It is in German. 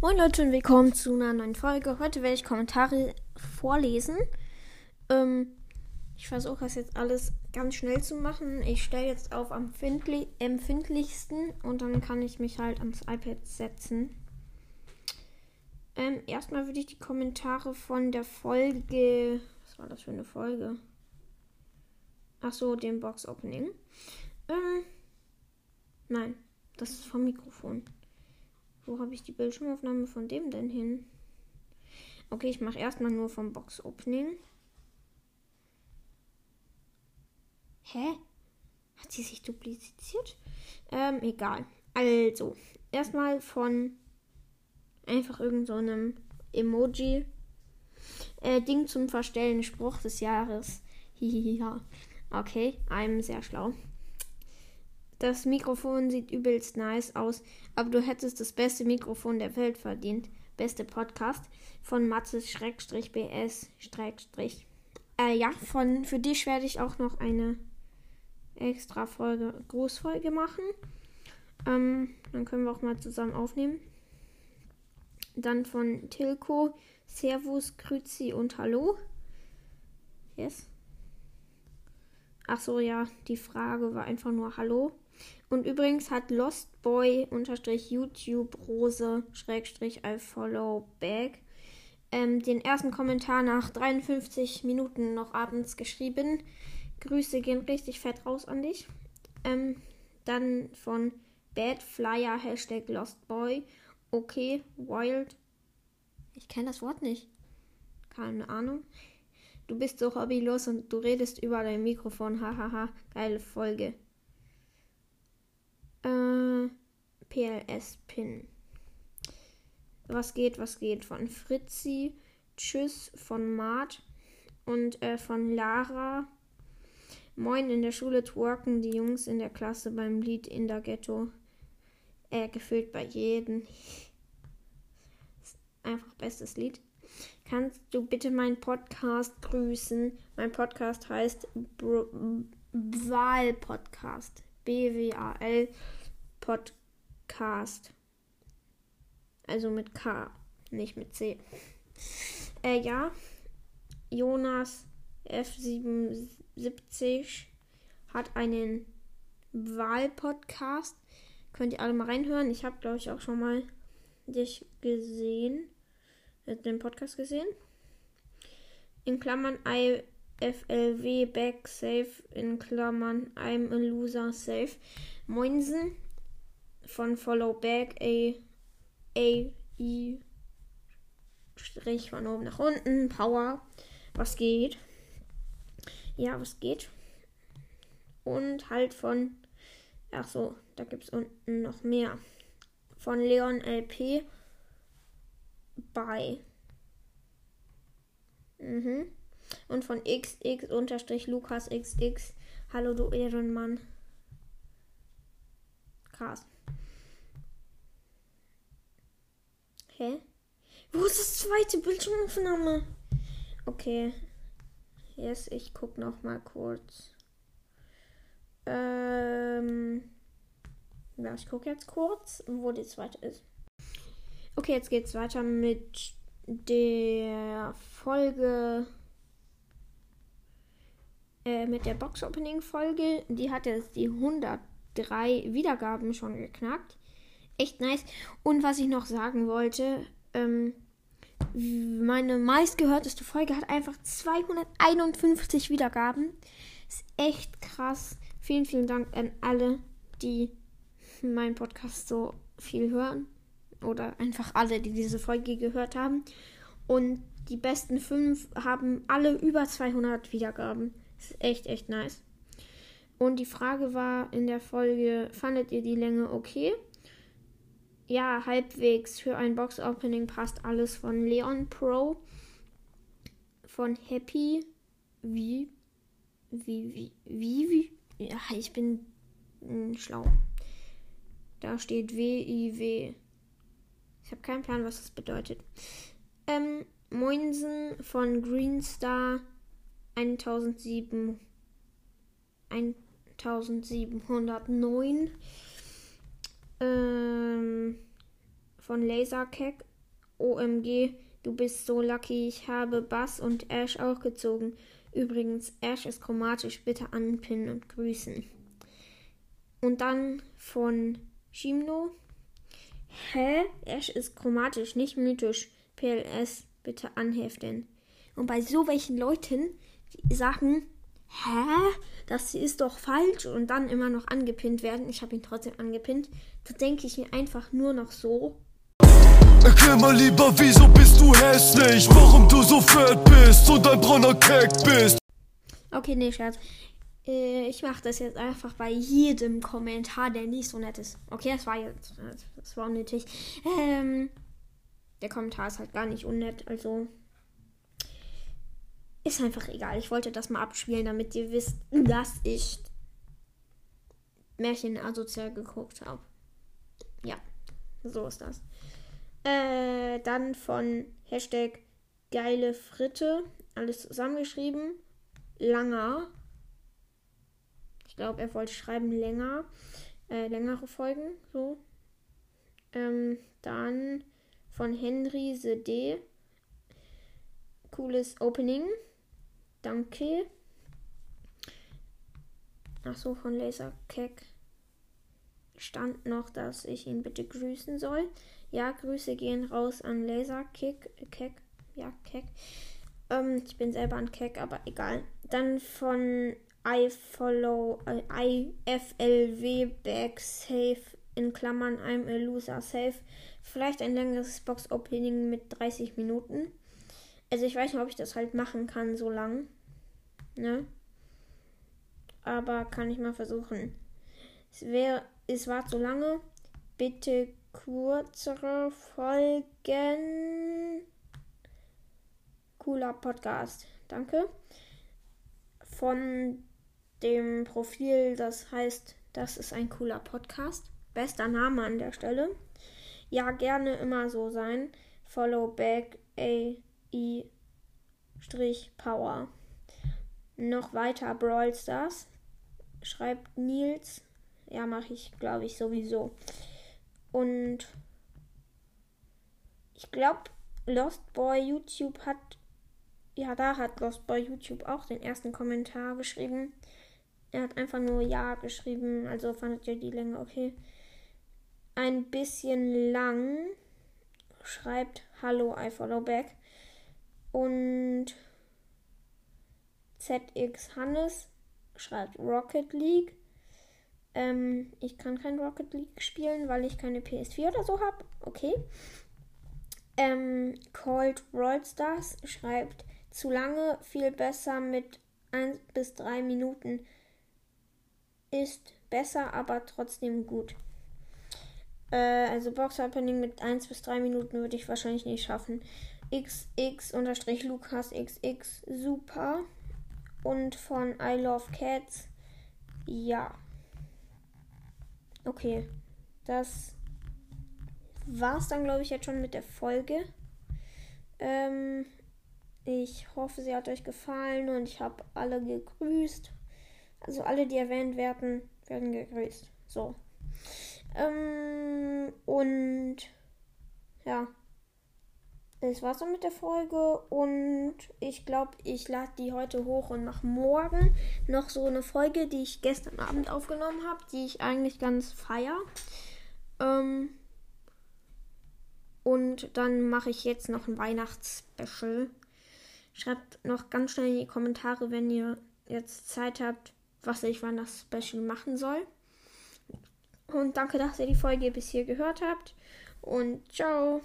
Moin Leute und willkommen zu einer neuen Folge. Heute werde ich Kommentare vorlesen. Ähm, ich versuche das jetzt alles ganz schnell zu machen. Ich stelle jetzt auf am empfindlichsten und dann kann ich mich halt ans iPad setzen. Ähm, erstmal würde ich die Kommentare von der Folge. Was war das für eine Folge? Ach so, dem Box Opening. Ähm, nein, das ist vom Mikrofon. Wo habe ich die Bildschirmaufnahme von dem denn hin? Okay, ich mache erstmal nur vom Box Opening. Hä? Hat sie sich dupliziert? Ähm, egal. Also, erstmal von einfach irgendeinem so Emoji. Äh, Ding zum Verstellen, Spruch des Jahres. Hihiha. Okay, I'm sehr schlau. Das Mikrofon sieht übelst nice aus, aber du hättest das beste Mikrofon der Welt verdient. Beste Podcast von Matzes-BS- äh, ja, von, für dich werde ich auch noch eine extra Folge, Großfolge machen. Ähm, dann können wir auch mal zusammen aufnehmen. Dann von Tilko, Servus, Grüzi und Hallo. Yes. Ach so, ja, die Frage war einfach nur Hallo. Und übrigens hat Lostboy-YouTube Rose Schrägstrich I follow back ähm, den ersten Kommentar nach 53 Minuten noch abends geschrieben. Grüße gehen richtig fett raus an dich. Ähm, dann von Bad Flyer Hashtag Lostboy. Okay, Wild. Ich kenne das Wort nicht. Keine Ahnung. Du bist so hobbylos und du redest über dein Mikrofon. Hahaha. Geile Folge. Äh, PLS-Pin. Was geht, was geht? Von Fritzi, Tschüss, von Mart und äh, von Lara. Moin, in der Schule twerken die Jungs in der Klasse beim Lied in der Ghetto. Äh, gefühlt bei jedem. Einfach bestes Lied. Kannst du bitte meinen Podcast grüßen? Mein Podcast heißt Wahl Podcast. B-W-A-L Podcast. Also mit K, nicht mit C. Äh, ja. Jonas F77 hat einen Wahlpodcast. Könnt ihr alle mal reinhören. Ich habe, glaube ich, auch schon mal dich gesehen. Äh, den Podcast gesehen. In Klammern I FLW back safe in Klammern I'm a loser safe. Moinsen von follow back a a i Strich von oben nach unten Power. Was geht? Ja, was geht? Und halt von Ach so, da gibt es unten noch mehr. Von Leon LP bei. Mhm. Und von XX-LukasXX. Hallo, du Ehrenmann. Krass. Hä? Wo ist das zweite Bildschirmaufnahme? Okay. Yes, ich guck noch mal kurz. Ähm. Ja, ich gucke jetzt kurz, wo die zweite ist. Okay, jetzt geht's weiter mit der Folge äh, mit der Box-Opening-Folge. Die hat jetzt die 103 Wiedergaben schon geknackt. Echt nice. Und was ich noch sagen wollte, ähm, meine meistgehörteste Folge hat einfach 251 Wiedergaben. Ist echt krass. Vielen, vielen Dank an alle, die meinen Podcast so viel hören. Oder einfach alle, die diese Folge gehört haben. Und die besten fünf haben alle über 200 Wiedergaben. Ist echt, echt nice. Und die Frage war in der Folge, fandet ihr die Länge okay? Ja, halbwegs. Für ein Box-Opening passt alles von Leon Pro. Von Happy. Wie? Wie, wie, wie, wie? Ja, ich bin mh, hm, schlau. Da steht W-I-W. Ich habe keinen Plan, was das bedeutet. Ähm, Moinsen von Greenstar 1700, 1709 ähm, von Lasercake OMG, du bist so lucky. Ich habe Bass und Ash auch gezogen. Übrigens, Ash ist chromatisch. Bitte anpinnen und grüßen. Und dann von Shimno. Hä? Ash ist chromatisch, nicht mythisch. PLS, bitte anheften. Und bei so welchen Leuten, sagen, hä? Das ist doch falsch und dann immer noch angepinnt werden. Ich habe ihn trotzdem angepinnt. Da denke ich mir einfach nur noch so. Erklär mal lieber, wieso bist du hässlich? Warum du so fett bist und ein brauner Keck bist? Okay, nee, Scherz. Äh, ich mache das jetzt einfach bei jedem Kommentar, der nicht so nett ist. Okay, das war jetzt. Das war unnötig. Ähm, der Kommentar ist halt gar nicht unnett, also. Ist einfach egal. Ich wollte das mal abspielen, damit ihr wisst, dass ich Märchen asozial geguckt habe. Ja, so ist das. Äh, dann von Hashtag geile Fritte. Alles zusammengeschrieben. Langer. Ich glaube, er wollte schreiben länger. Äh, längere Folgen. So. Ähm, dann von Henry the. Cooles Opening. Danke. Achso, von Laser Keck stand noch, dass ich ihn bitte grüßen soll. Ja, Grüße gehen raus an Laserkick. Keck. Ja, Keck. Ähm, ich bin selber ein Keck, aber egal. Dann von I follow I FLW back safe in Klammern I'm a loser safe. Vielleicht ein längeres Box Opening mit 30 Minuten. Also ich weiß nicht, ob ich das halt machen kann so lang. Ne? Aber kann ich mal versuchen. Es wäre, es war zu lange. Bitte kürzere Folgen. Cooler Podcast. Danke. Von dem Profil, das heißt, das ist ein cooler Podcast. Bester Name an der Stelle. Ja, gerne immer so sein. Follow back A I Power. Noch weiter Brawl Stars. Schreibt Nils. Ja, mache ich, glaube ich, sowieso. Und ich glaube, Lost Boy YouTube hat. Ja, da hat Lost Boy YouTube auch den ersten Kommentar geschrieben. Er hat einfach nur Ja geschrieben, also fandet ihr die Länge okay. Ein bisschen lang. Schreibt Hallo, I follow back. Und ZX Hannes schreibt Rocket League. Ähm, ich kann kein Rocket League spielen, weil ich keine PS4 oder so habe. Okay. Ähm, Cold Brawl Stars schreibt zu lange, viel besser mit 1 bis 3 Minuten. Ist besser, aber trotzdem gut. Äh, also Box Opening mit 1 bis 3 Minuten würde ich wahrscheinlich nicht schaffen. XX-Lukas XX super. Und von I Love Cats. Ja. Okay, das war's dann, glaube ich, jetzt schon mit der Folge. Ähm, ich hoffe, sie hat euch gefallen und ich habe alle gegrüßt. Also alle, die erwähnt werden, werden gegrüßt. So. Ähm, und ja das war's dann mit der Folge und ich glaube, ich lade die heute hoch und mache morgen noch so eine Folge, die ich gestern Abend aufgenommen habe, die ich eigentlich ganz feier. Ähm und dann mache ich jetzt noch ein Weihnachtsspecial. Schreibt noch ganz schnell in die Kommentare, wenn ihr jetzt Zeit habt, was ich Weihnachtsspecial machen soll. Und danke, dass ihr die Folge bis hier gehört habt. Und ciao.